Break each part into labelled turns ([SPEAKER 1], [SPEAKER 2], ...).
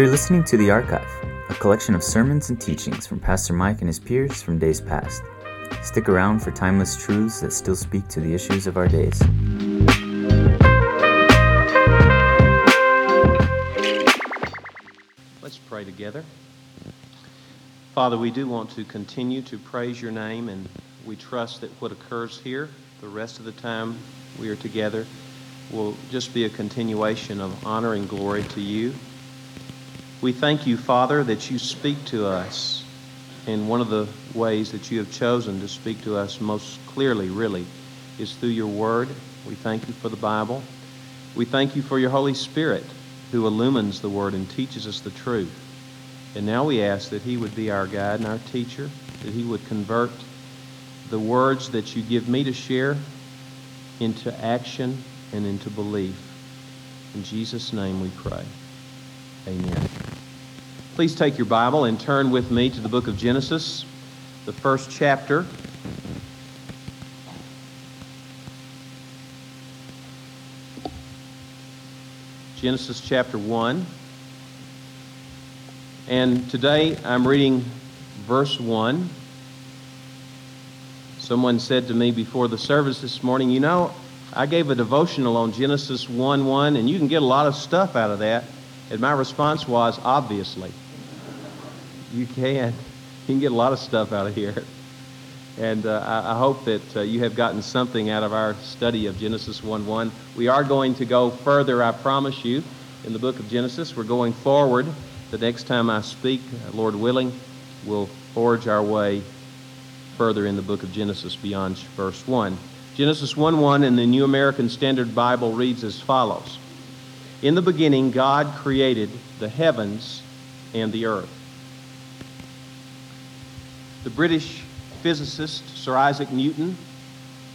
[SPEAKER 1] You're listening to The Archive, a collection of sermons and teachings from Pastor Mike and his peers from days past. Stick around for timeless truths that still speak to the issues of our days.
[SPEAKER 2] Let's pray together. Father, we do want to continue to praise your name, and we trust that what occurs here, the rest of the time we are together, will just be a continuation of honor and glory to you. We thank you, Father, that you speak to us in one of the ways that you have chosen to speak to us most clearly, really, is through your word. We thank you for the Bible. We thank you for your Holy Spirit who illumines the word and teaches us the truth. And now we ask that he would be our guide and our teacher, that he would convert the words that you give me to share into action and into belief. In Jesus' name we pray. Amen. Please take your Bible and turn with me to the book of Genesis, the first chapter. Genesis chapter 1. And today I'm reading verse 1. Someone said to me before the service this morning, You know, I gave a devotional on Genesis 1 1, and you can get a lot of stuff out of that. And my response was, Obviously. You can. You can get a lot of stuff out of here. And uh, I, I, hope that uh, you have gotten something out of our study of Genesis 1 1. We are going to go further, I promise you, in the book of Genesis. We're going forward. The next time I speak, Lord willing, we'll forge our way further in the book of Genesis beyond verse 1. Genesis 1 1 in the New American Standard Bible reads as follows In the beginning, God created the heavens and the earth. The British physicist Sir Isaac Newton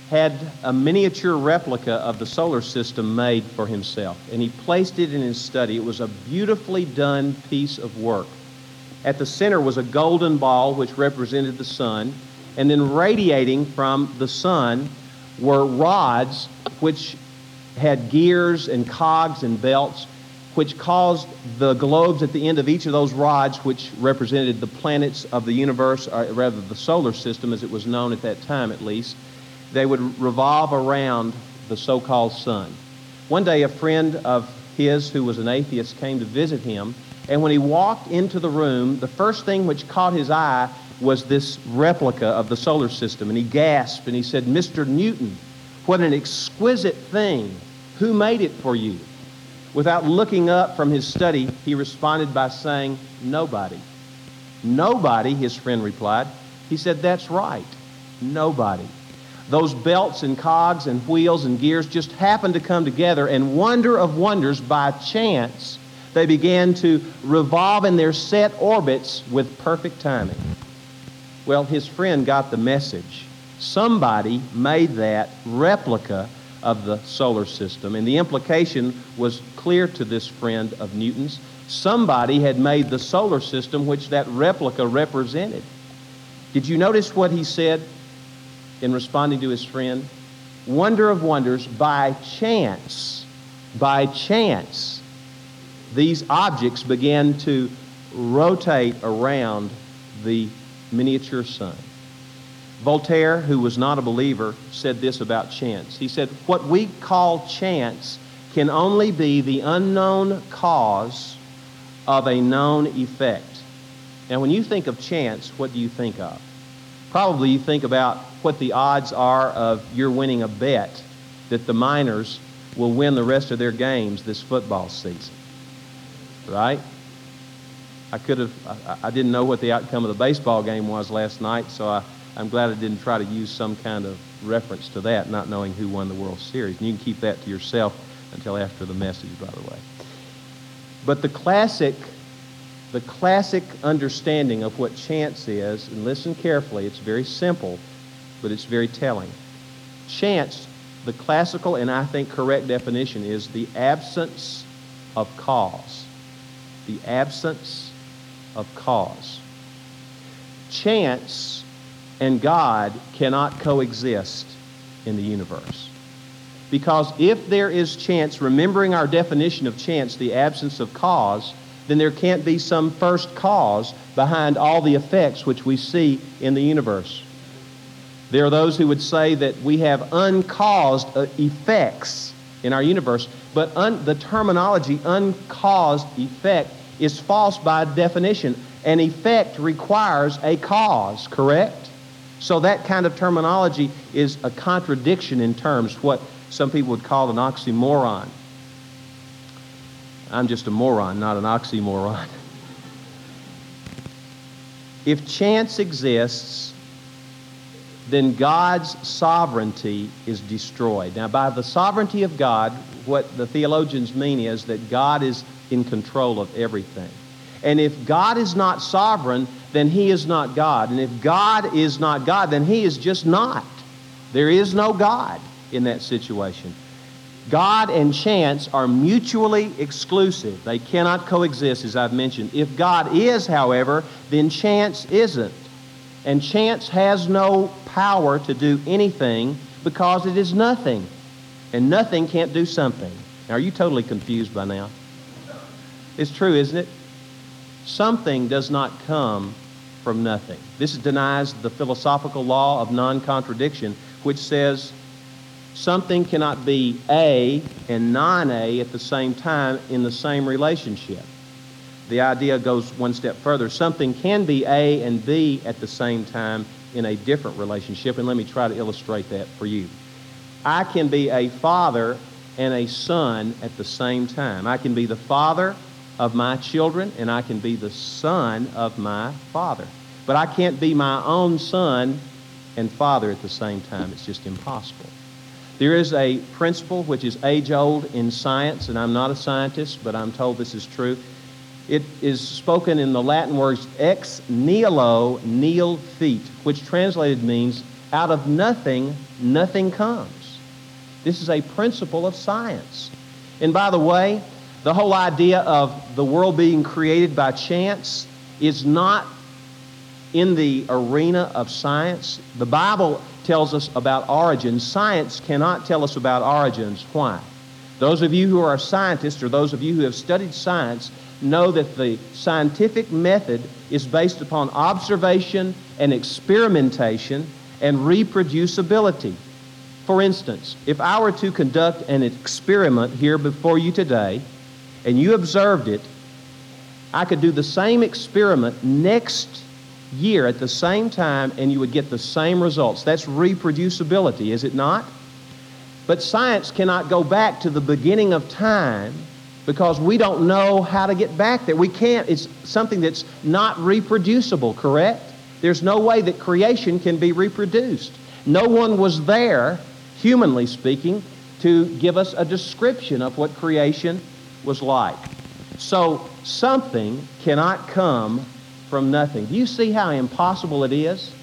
[SPEAKER 2] had a miniature replica of the solar system made for himself, and he placed it in his study. It was a beautifully done piece of work. At the center was a golden ball which represented the sun, and then radiating from the sun were rods which had gears and cogs and belts which caused the globes at the end of each of those rods, which represented the planets of the universe, or rather the solar system as it was known at that time at least, they would revolve around the so called sun. One day, a friend of his who was an atheist came to visit him, and when he walked into the room, the first thing which caught his eye was this replica of the solar system, and he gasped and he said, Mr. Newton, what an exquisite thing! Who made it for you? Without looking up from his study, he responded by saying, Nobody. Nobody, his friend replied. He said, That's right. Nobody. Those belts and cogs and wheels and gears just happened to come together, and wonder of wonders, by chance, they began to revolve in their set orbits with perfect timing. Well, his friend got the message. Somebody made that replica of the solar system. And the implication was clear to this friend of Newton's. Somebody had made the solar system which that replica represented. Did you notice what he said in responding to his friend? Wonder of wonders, by chance, by chance, these objects began to rotate around the miniature sun. Voltaire, who was not a believer, said this about chance. He said, What we call chance can only be the unknown cause of a known effect. Now, when you think of chance, what do you think of? Probably you think about what the odds are of your winning a bet that the Miners will win the rest of their games this football season. Right? I could have, I, I didn't know what the outcome of the baseball game was last night, so I I'm glad I didn't try to use some kind of reference to that, not knowing who won the World Series. And you can keep that to yourself until after the message, by the way. But the classic, the classic understanding of what chance is, and listen carefully, it's very simple, but it's very telling. Chance, the classical and I think correct definition is the absence of cause. The absence of cause. Chance and God cannot coexist in the universe. Because if there is chance, remembering our definition of chance, the absence of cause, then there can't be some first cause behind all the effects which we see in the universe. There are those who would say that we have uncaused uh, effects in our universe, but un- the terminology uncaused effect is false by definition. An effect requires a cause, correct? So that kind of terminology is a contradiction in terms, what some people would call an oxymoron. I'm just a moron, not an oxymoron. If chance exists, then God's sovereignty is destroyed. Now, by the sovereignty of God, what the theologians mean is that God is in control of everything. And if God is not sovereign, then he is not God. And if God is not God, then he is just not. There is no God in that situation. God and chance are mutually exclusive. They cannot coexist, as I've mentioned. If God is, however, then chance isn't. And chance has no power to do anything because it is nothing. And nothing can't do something. Now, are you totally confused by now? It's true, isn't it? Something does not come from nothing. This denies the philosophical law of non contradiction, which says something cannot be A and non A at the same time in the same relationship. The idea goes one step further. Something can be A and B at the same time in a different relationship, and let me try to illustrate that for you. I can be a father and a son at the same time. I can be the father of my children, and I can be the son of my father. But I can't be my own son and father at the same time. It's just impossible. There is a principle which is age old in science, and I'm not a scientist, but I'm told this is true. It is spoken in the Latin words ex nihilo nihil fit, which translated means out of nothing, nothing comes. This is a principle of science. And by the way, the whole idea of the world being created by chance is not in the arena of science. The Bible tells us about origins. Science cannot tell us about origins. Why? Those of you who are scientists or those of you who have studied science know that the scientific method is based upon observation and experimentation and reproducibility. For instance, if I were to conduct an experiment here before you today, and you observed it, I could do the same experiment next year at the same time and you would get the same results. That's reproducibility, is it not? But science cannot go back to the beginning of time because we don't know how to get back there. We can't. It's something that's not reproducible, correct? There's no way that creation can be reproduced. No one was there, humanly speaking, to give us a description of what creation was like. So something cannot come from nothing. Do you see how impossible it is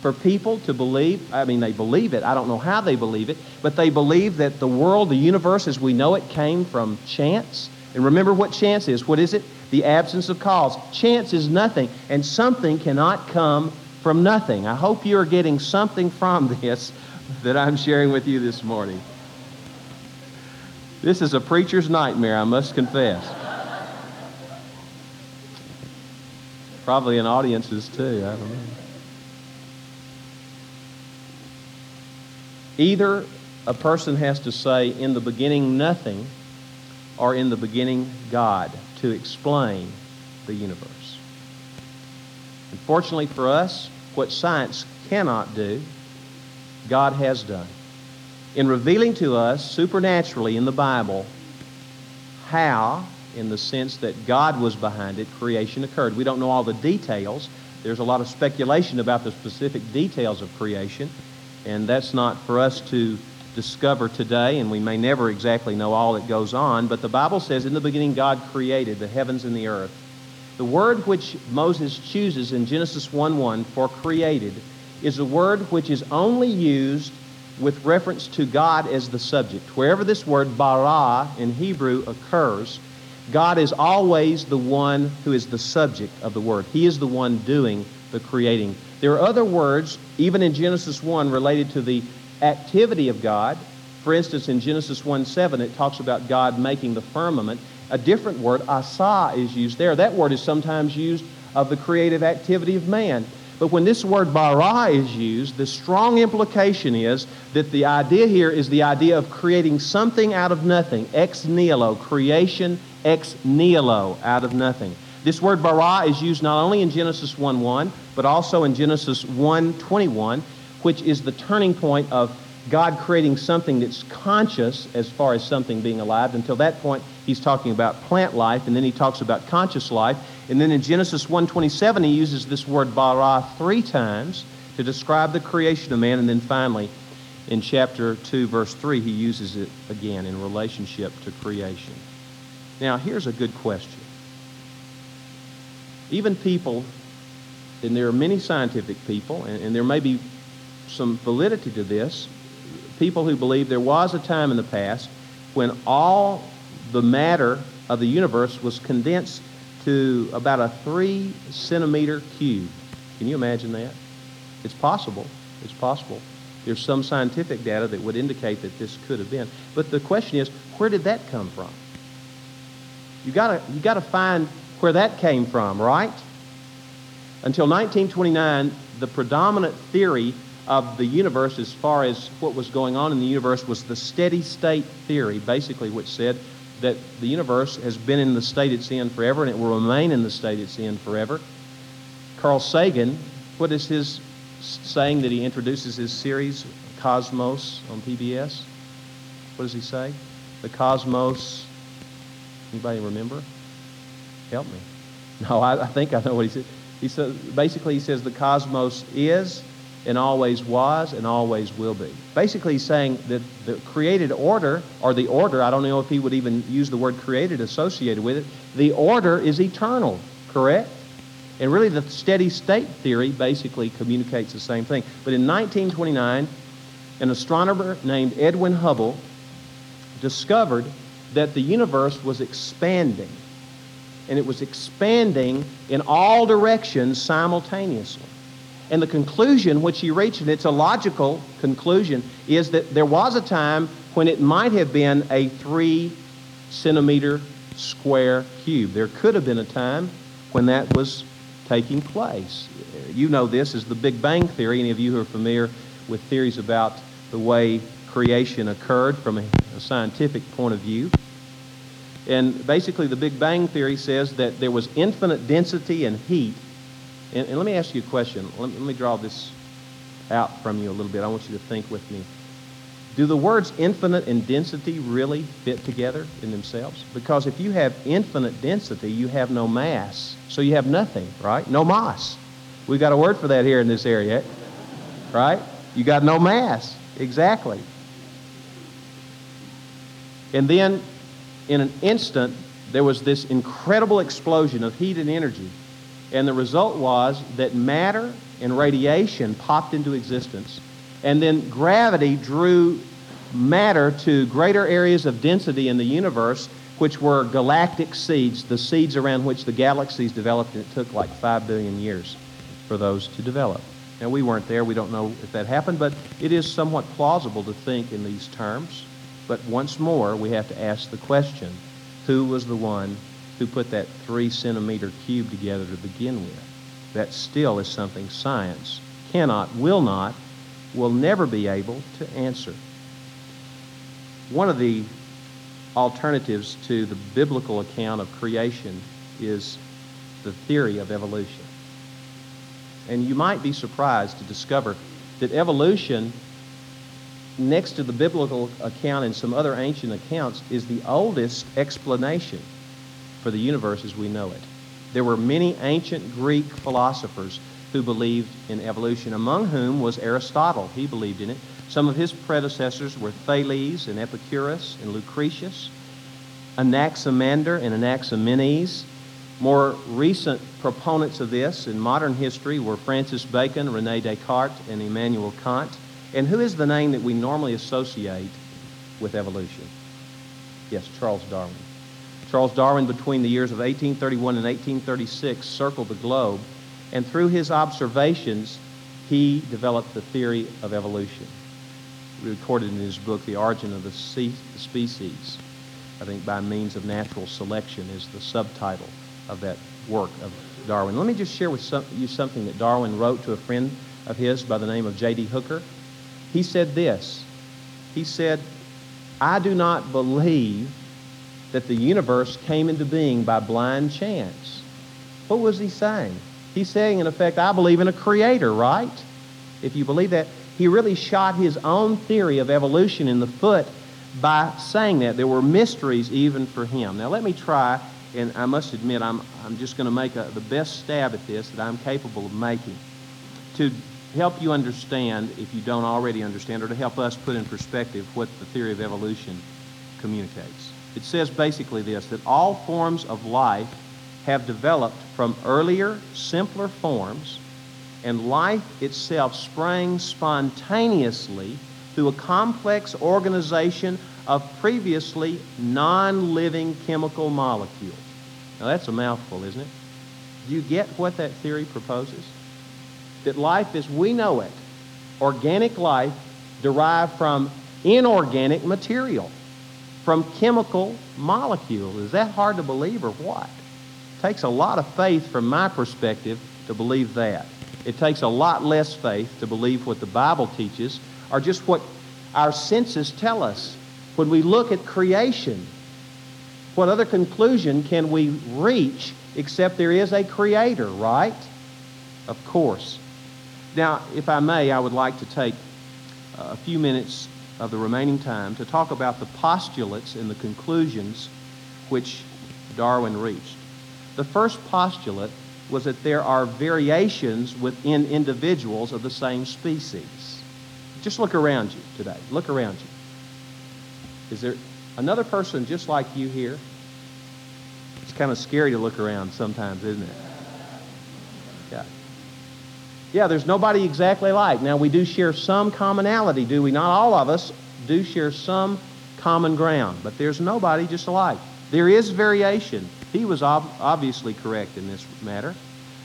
[SPEAKER 2] for people to believe? I mean, they believe it. I don't know how they believe it, but they believe that the world, the universe as we know it, came from chance. And remember what chance is. What is it? The absence of cause. Chance is nothing, and something cannot come from nothing. I hope you are getting something from this that I'm sharing with you this morning. This is a preacher's nightmare, I must confess. Probably in audiences too, I don't know. Either a person has to say, in the beginning, nothing, or in the beginning, God, to explain the universe. Unfortunately for us, what science cannot do, God has done in revealing to us supernaturally in the Bible how, in the sense that God was behind it, creation occurred. We don't know all the details. There's a lot of speculation about the specific details of creation, and that's not for us to discover today, and we may never exactly know all that goes on, but the Bible says, In the beginning, God created the heavens and the earth. The word which Moses chooses in Genesis 1 1 for created is a word which is only used with reference to God as the subject. Wherever this word bara in Hebrew occurs, God is always the one who is the subject of the word. He is the one doing the creating. There are other words, even in Genesis 1, related to the activity of God. For instance, in Genesis 1 7, it talks about God making the firmament. A different word, asa, is used there. That word is sometimes used of the creative activity of man. But when this word bara is used, the strong implication is that the idea here is the idea of creating something out of nothing. Ex nihilo, creation ex nihilo, out of nothing. This word bara is used not only in Genesis 1 1, but also in Genesis 1 21, which is the turning point of God creating something that's conscious as far as something being alive. Until that point, he's talking about plant life, and then he talks about conscious life. And then in Genesis 1:27, he uses this word bara three times to describe the creation of man, and then finally, in chapter 2, verse 3, he uses it again in relationship to creation. Now, here's a good question. Even people, and there are many scientific people, and, and there may be some validity to this, people who believe there was a time in the past when all the matter of the universe was condensed to about a three centimeter cube. Can you imagine that? It's possible. It's possible. There's some scientific data that would indicate that this could have been. But the question is, where did that come from? You gotta you gotta find where that came from, right? Until 1929, the predominant theory of the universe as far as what was going on in the universe was the steady state theory, basically, which said that the universe has been in the state it's in forever and it will remain in the state it's in forever. Carl Sagan, what is his saying that he introduces his series, Cosmos, on PBS? What does he say? The cosmos. Anybody remember? Help me. No, I, I think I know what he said. He said basically he says the cosmos is and always was and always will be. Basically, he's saying that the created order, or the order, I don't know if he would even use the word created associated with it, the order is eternal, correct? And really, the steady state theory basically communicates the same thing. But in 1929, an astronomer named Edwin Hubble discovered that the universe was expanding. And it was expanding in all directions simultaneously. And the conclusion which he reached, and it's a logical conclusion, is that there was a time when it might have been a three centimeter square cube. There could have been a time when that was taking place. You know this is the Big Bang Theory. Any of you who are familiar with theories about the way creation occurred from a, a scientific point of view. And basically, the Big Bang Theory says that there was infinite density and heat and, and let me ask you a question. Let me, let me draw this out from you a little bit. I want you to think with me. Do the words infinite and density really fit together in themselves? Because if you have infinite density, you have no mass. So you have nothing, right? No mass. We've got a word for that here in this area, right? You got no mass. Exactly. And then, in an instant, there was this incredible explosion of heat and energy and the result was that matter and radiation popped into existence. And then gravity drew matter to greater areas of density in the universe, which were galactic seeds, the seeds around which the galaxies developed. And it took like 5 billion years for those to develop. Now, we weren't there. We don't know if that happened, but it is somewhat plausible to think in these terms. But once more, we have to ask the question who was the one who put that three centimeter cube together to begin with. That still is something science cannot, will not, will never be able to answer. One of the alternatives to the biblical account of creation is the theory of evolution. And you might be surprised to discover that evolution, next to the biblical account and some other ancient accounts, is the oldest explanation for the universe as we know it. There were many ancient Greek philosophers who believed in evolution, among whom was Aristotle. He believed in it. Some of his predecessors were Thales and Epicurus and Lucretius, Anaximander and Anaximenes. More recent proponents of this in modern history were Francis Bacon, Rene Descartes, and Immanuel Kant. And who is the name that we normally associate with evolution? Yes, Charles Darwin. Charles Darwin, between the years of 1831 and 1836, circled the globe, and through his observations, he developed the theory of evolution, recorded in his book, The Origin of the Species. I think by means of natural selection is the subtitle of that work of Darwin. Let me just share with some, you something that Darwin wrote to a friend of his by the name of J.D. Hooker. He said this. He said, I do not believe that the universe came into being by blind chance. What was he saying? He's saying, in effect, I believe in a creator, right? If you believe that, he really shot his own theory of evolution in the foot by saying that. There were mysteries even for him. Now, let me try, and I must admit, I'm, I'm just going to make a, the best stab at this that I'm capable of making to help you understand, if you don't already understand, or to help us put in perspective what the theory of evolution communicates. It says basically this that all forms of life have developed from earlier, simpler forms, and life itself sprang spontaneously through a complex organization of previously non living chemical molecules. Now, that's a mouthful, isn't it? Do you get what that theory proposes? That life as we know it, organic life, derived from inorganic material, from chemical molecules. Is that hard to believe or what? It takes a lot of faith from my perspective to believe that. It takes a lot less faith to believe what the Bible teaches or just what our senses tell us. When we look at creation, what other conclusion can we reach except there is a creator, right? Of course. Now, if I may, I would like to take uh, a few minutes of the remaining time to talk about the postulates and the conclusions which Darwin reached. The first postulate was that there are variations within individuals of the same species. Just look around you today. Look around you. Is there another person just like you here? It's kind of scary to look around sometimes, isn't it? Yeah. There's nobody exactly like. Now, we do share some commonality, do we? Not all of us do share some common ground, but there's nobody just alike. There is variation. He was ob- obviously correct in this matter.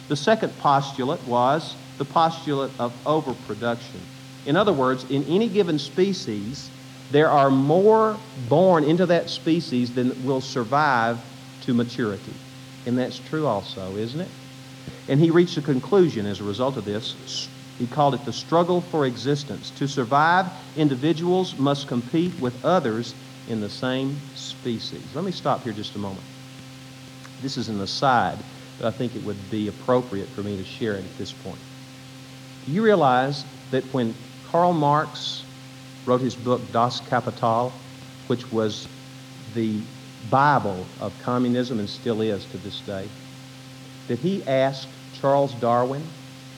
[SPEAKER 2] The second postulate was the postulate of overproduction. In other words, in any given species, there are more born into that species than will survive to maturity. And that's true also, isn't it? And he reached a conclusion as a result of this. He called it the struggle for existence. To survive, individuals must compete with others in the same species. Let me stop here just a moment. This is an aside, but I think it would be appropriate for me to share it at this point. Do you realize that when Karl Marx wrote his book Das Kapital, which was the Bible of communism and still is to this day, that he asked Charles Darwin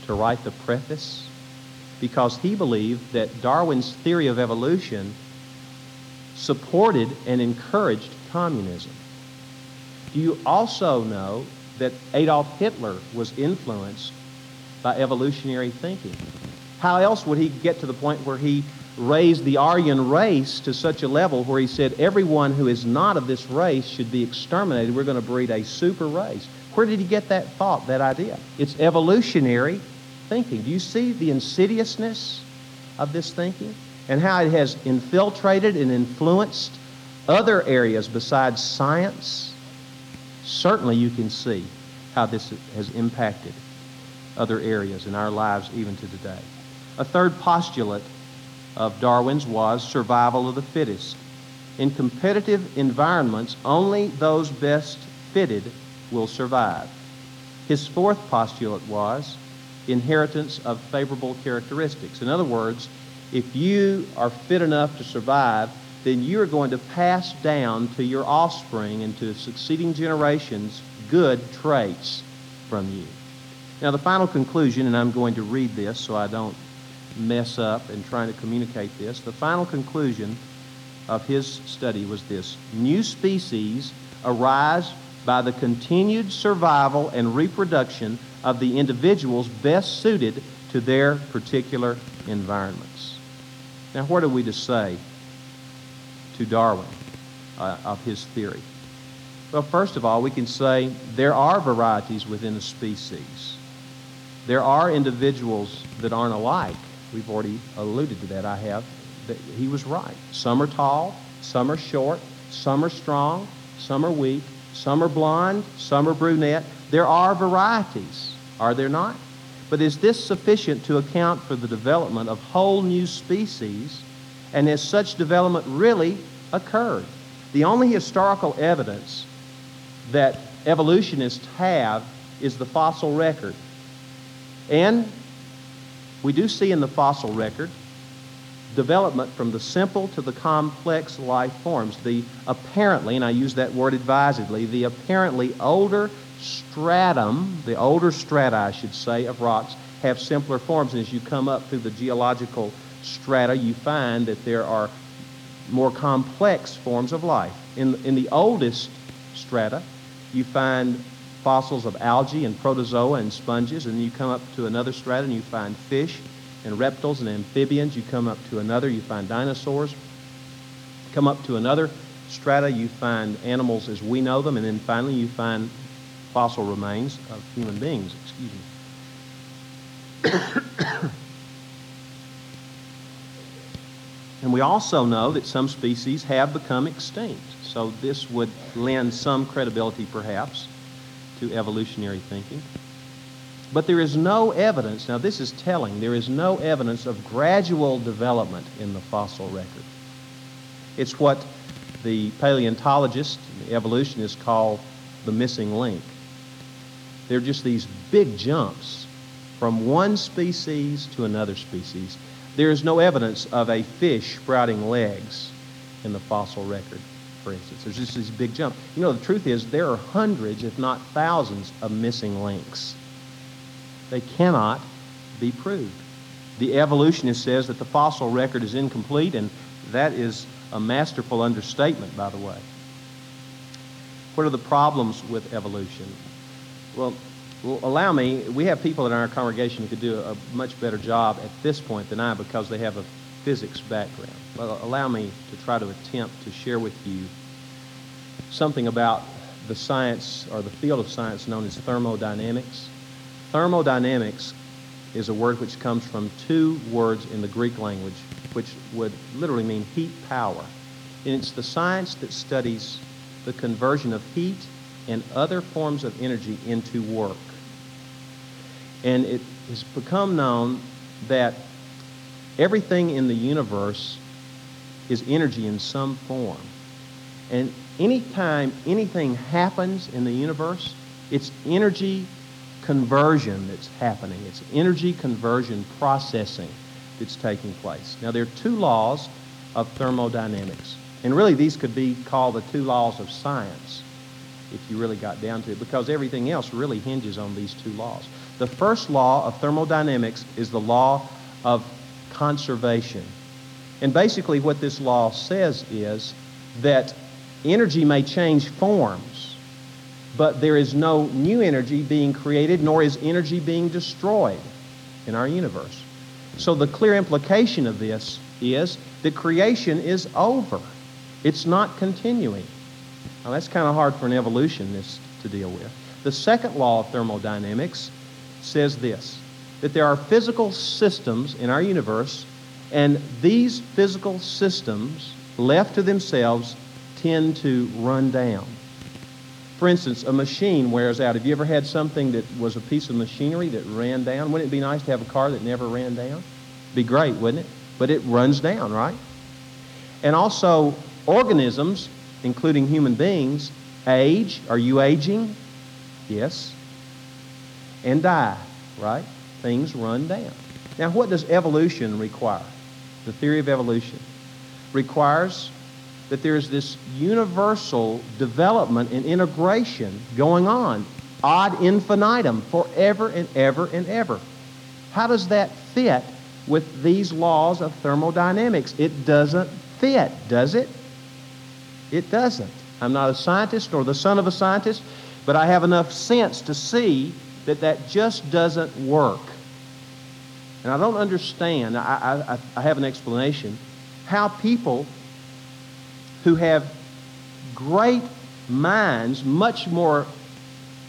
[SPEAKER 2] to write the preface because he believed that Darwin's theory of evolution supported and encouraged communism. Do you also know that Adolf Hitler was influenced by evolutionary thinking? How else would he get to the point where he raised the Aryan race to such a level where he said everyone who is not of this race should be exterminated? We're going to breed a super race. Where did he get that thought, that idea? It's evolutionary thinking. Do you see the insidiousness of this thinking and how it has infiltrated and influenced other areas besides science? Certainly, you can see how this has impacted other areas in our lives even to today. A third postulate of Darwin's was survival of the fittest. In competitive environments, only those best fitted will survive. His fourth postulate was inheritance of favorable characteristics. In other words, if you are fit enough to survive, then you are going to pass down to your offspring and to succeeding generations good traits from you. Now, the final conclusion, and I'm going to read this so I don't mess up in trying to communicate this. The final conclusion of his study was this New species arise by the continued survival and reproduction of the individuals best suited to their particular environments. Now, what are we to say to Darwin uh, of his theory? Well, first of all, we can say there are varieties within a species. There are individuals that aren't alike. We've already alluded to that. I have. That he was right. Some are tall, some are short, Some are strong, some are weak, some are blonde, some are brunette. There are varieties, are there not? But is this sufficient to account for the development of whole new species? And has such development really occurred? The only historical evidence that evolutionists have is the fossil record. And we do see in the fossil record development from the simple to the complex life forms. The apparently, and I use that word advisedly, the apparently older stratum, the older strata, I should say, of rocks have simpler forms. And as you come up through the geological strata, you find that there are more complex forms of life. In, in the oldest strata, you find fossils of algae and protozoa and sponges, and you come up to another strata and you find fish and reptiles and amphibians. You come up to another, you find dinosaurs. Come up to another strata, you find animals as we know them, and then finally you find fossil remains of human beings. Excuse me. and we also know that some species have become extinct. So this would lend some credibility, perhaps, to evolutionary thinking. But there is no evidence, now this is telling, there is no evidence of gradual development in the fossil record. It's what the paleontologists, the evolutionists call the missing link. They're just these big jumps from one species to another species. There is no evidence of a fish sprouting legs in the fossil record, for instance. There's just these big jumps. You know, the truth is there are hundreds, if not thousands, of missing links. They cannot be proved. The evolutionist says that the fossil record is incomplete, and that is a masterful understatement, by the way. What are the problems with evolution? Well, well, allow me, we have people in our congregation who could do a, much better job at this point than I because they have a physics background. But allow me to try to attempt to share with you something about the science or the field of science known as thermodynamics. Thermodynamics is a word which comes from two words in the Greek language, which would literally mean heat power. And it's the science that studies the conversion of heat and other forms of energy into work. And it has become known that everything in the universe is energy in some form. And anytime anything happens in the universe, it's energy conversion that's happening. It's energy conversion processing that's taking place. Now, there are two laws of thermodynamics. And really, these could be called the two laws of science if you really got down to it, because everything else really hinges on these two laws. The first law of thermodynamics is the law of conservation. And basically, what this law says is that energy may change forms, but there is no new energy being created, nor is energy being destroyed in our universe. So, the clear implication of this is that creation is over, it's not continuing. Now, that's kind of hard for an evolutionist to deal with. The second law of thermodynamics says this that there are physical systems in our universe, and these physical systems, left to themselves, tend to run down. For instance, a machine wears out. Have you ever had something that was a piece of machinery that ran down? Wouldn't it be nice to have a car that never ran down? Be great, wouldn't it? But it runs down, right? And also, organisms including human beings, age. Are you aging? Yes. And die, right? Things run down. Now, what does evolution require? The theory of evolution requires that there is this universal development and integration going on ad infinitum forever and ever and ever. How does that fit with these laws of thermodynamics? It doesn't fit, does it? It doesn't. I'm not a scientist nor the son of a scientist, but I have enough sense to see that that just doesn't work. And I don't understand, I, I, I have an explanation, how people who have great minds, much more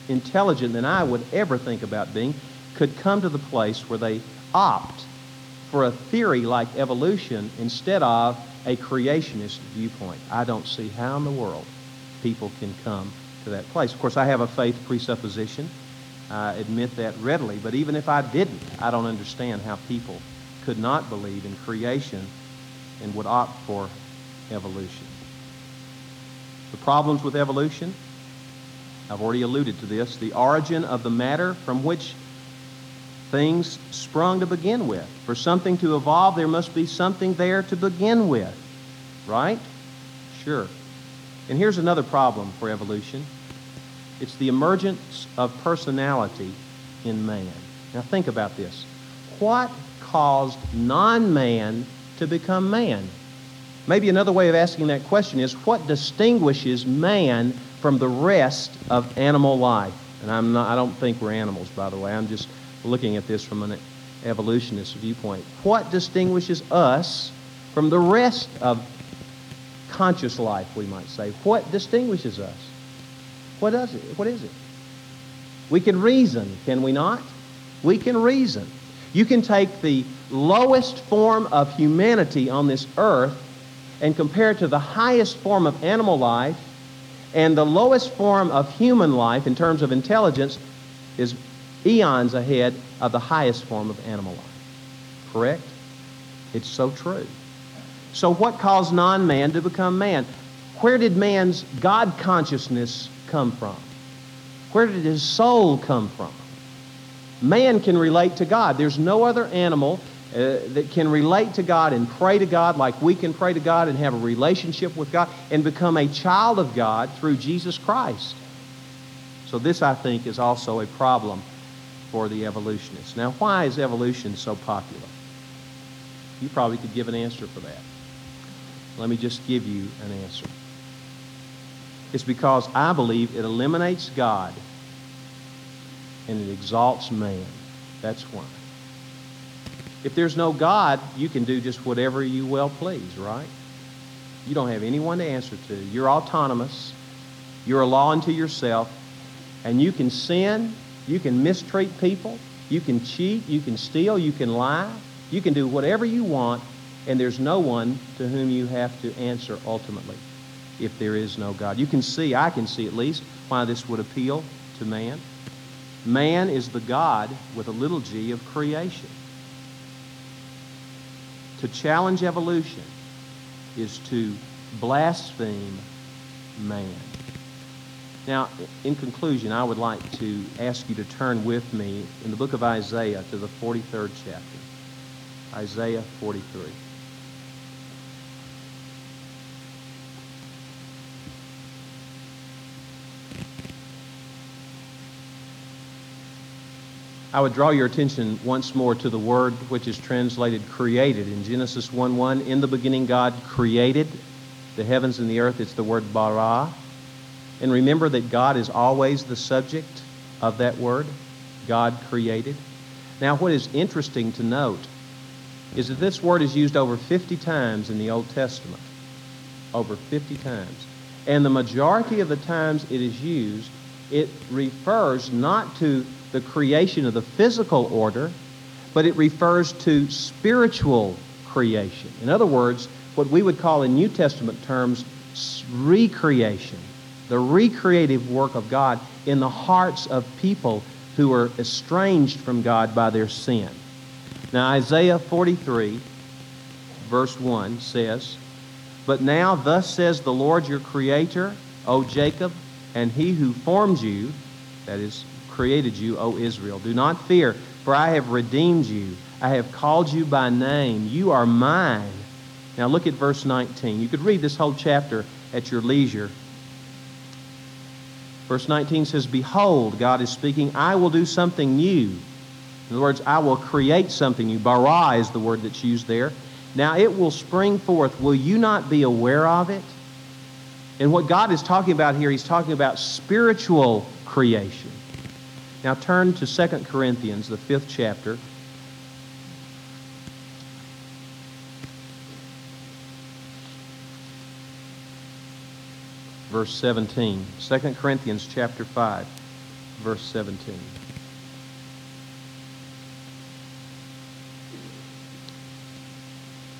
[SPEAKER 2] intelligent than I would ever think about being, could come to the place where they opt for a theory like evolution instead of a creationist viewpoint. I don't see how in the world people can come to that place. Of course, I have a faith presupposition. I admit that readily. But even if I didn't, I don't understand how people could not believe in creation and would opt for evolution. The problems with evolution, I've already alluded to this. The origin of the matter from which things sprung to begin with. For something to evolve, there must be something there to begin with. Right? Sure. And here's another problem for evolution it's the emergence of personality in man. Now, think about this. What caused non man to become man? Maybe another way of asking that question is what distinguishes man from the rest of animal life? And I'm not, I don't think we're animals, by the way. I'm just looking at this from an evolutionist viewpoint. What distinguishes us from the rest of conscious life, we might say? What distinguishes us? What does it? What is it? We can reason, can we not? We can reason. You can take the lowest form of humanity on this earth and compare it to the highest form of animal life, and the lowest form of human life in terms of intelligence is eons ahead of the highest form of animal life. Correct? It's so true. So, what caused non man to become man? Where did man's God consciousness come from? Where did his soul come from? Man can relate to God. There's no other animal uh, that can relate to God and pray to God like we can pray to God and have a relationship with God and become a child of God through Jesus Christ. So, this, I think, is also a problem for the evolutionists. Now, why is evolution so popular? You probably could give an answer for that. Let me just give you an answer. It's because I believe it eliminates God and it exalts man. That's why. If there's no God, you can do just whatever you well please, right? You don't have anyone to answer to. You're autonomous. You're a law unto yourself. And you can sin. You can mistreat people. You can cheat. You can steal. You can lie. You can do whatever you want. And there's no one to whom you have to answer ultimately if there is no God. You can see, I can see at least, why this would appeal to man. Man is the God with a little g of creation. To challenge evolution is to blaspheme man. Now, in conclusion, I would like to ask you to turn with me in the book of Isaiah to the 43rd chapter. Isaiah 43. I would draw your attention once more to the word which is translated created. In Genesis 1 1, in the beginning, God created the heavens and the earth. It's the word bara. And remember that God is always the subject of that word. God created. Now, what is interesting to note is that this word is used over 50 times in the Old Testament. Over 50 times. And the majority of the times it is used, it refers not to the creation of the physical order, but it refers to spiritual creation. In other words, what we would call in New Testament terms recreation, the recreative work of God in the hearts of people who are estranged from God by their sin. Now, Isaiah 43, verse 1 says, But now, thus says the Lord your Creator, O Jacob, and he who formed you, that is created you, O Israel. Do not fear, for I have redeemed you. I have called you by name. You are mine. Now look at verse 19. You could read this whole chapter at your leisure. Verse 19 says, Behold, God is speaking, I will do something new. In other words, I will create something new. Bara is the word that's used there. Now it will spring forth. Will you not be aware of it? And what God is talking about here, He's talking about spiritual creation. Now turn to 2 Corinthians, the fifth chapter. Verse 17. 2 Corinthians chapter 5, verse 17.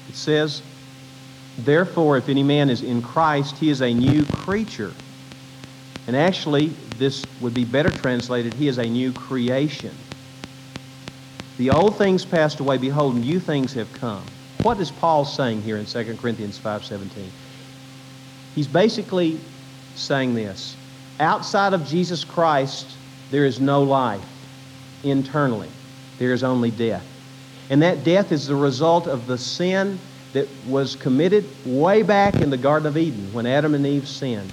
[SPEAKER 2] It says, Therefore, if any man is in Christ, he is a new creature. And actually, this would be better translated, he is a new creation. The old things passed away, behold, new things have come. What is Paul saying here in 2 Corinthians 5.17? He's basically saying this. Outside of Jesus Christ, there is no life internally. There is only death. And that death is the result of the sin that was committed way back in the Garden of Eden when Adam and Eve sinned.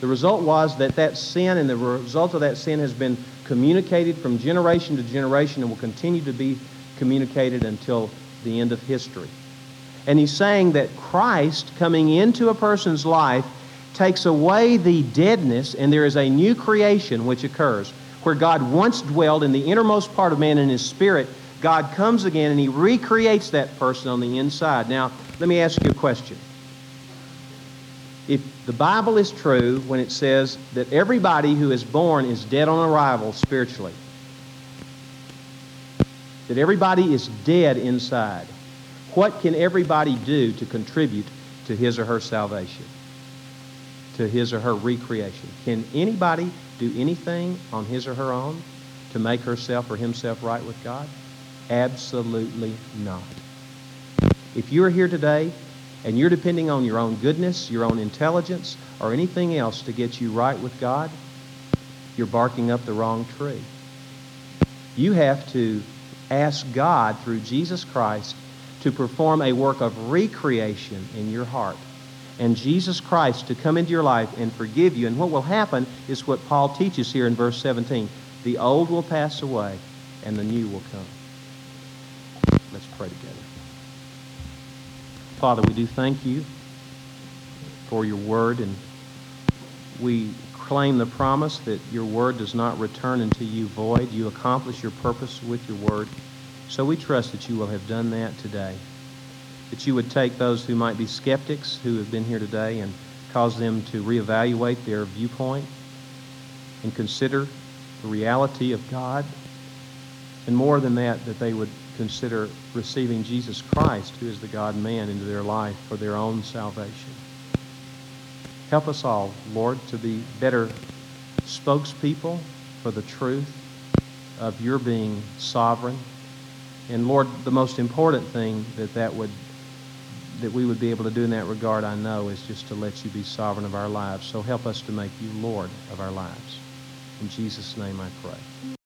[SPEAKER 2] The result was that that sin and the result of that sin has been communicated from generation to generation and will continue to be communicated until the end of history. And he's saying that Christ coming into a person's life takes away the deadness and there is a new creation which occurs. Where God once dwelled in the innermost part of man in his spirit, God comes again and he recreates that person on the inside. Now, let me ask you a question. If the Bible is true when it says that everybody who is born is dead on arrival spiritually, that everybody is dead inside, what can everybody do to contribute to his or her salvation? To his or her recreation? Can anybody do anything on his or her own to make herself or himself right with God? Absolutely not. If you are here today and you're depending on your own goodness, your own intelligence, or anything else to get you right with God, you're barking up the wrong tree. You have to ask God through Jesus Christ to perform a work of recreation in your heart. And Jesus Christ to come into your life and forgive you. And what will happen is what Paul teaches here in verse 17 the old will pass away, and the new will come. Let's pray together. Father, we do thank you for your word, and we claim the promise that your word does not return unto you void. You accomplish your purpose with your word. So we trust that you will have done that today. That you would take those who might be skeptics who have been here today and cause them to reevaluate their viewpoint and consider the reality of God. And more than that, that they would consider receiving Jesus Christ, who is the God man, into their life for their own salvation. Help us all, Lord, to be better spokespeople for the truth of your being sovereign. And Lord, the most important thing that that would that we would be able to do in that regard, I know, is just to let you be sovereign of our lives. So help us to make you Lord of our lives. In Jesus' name I pray.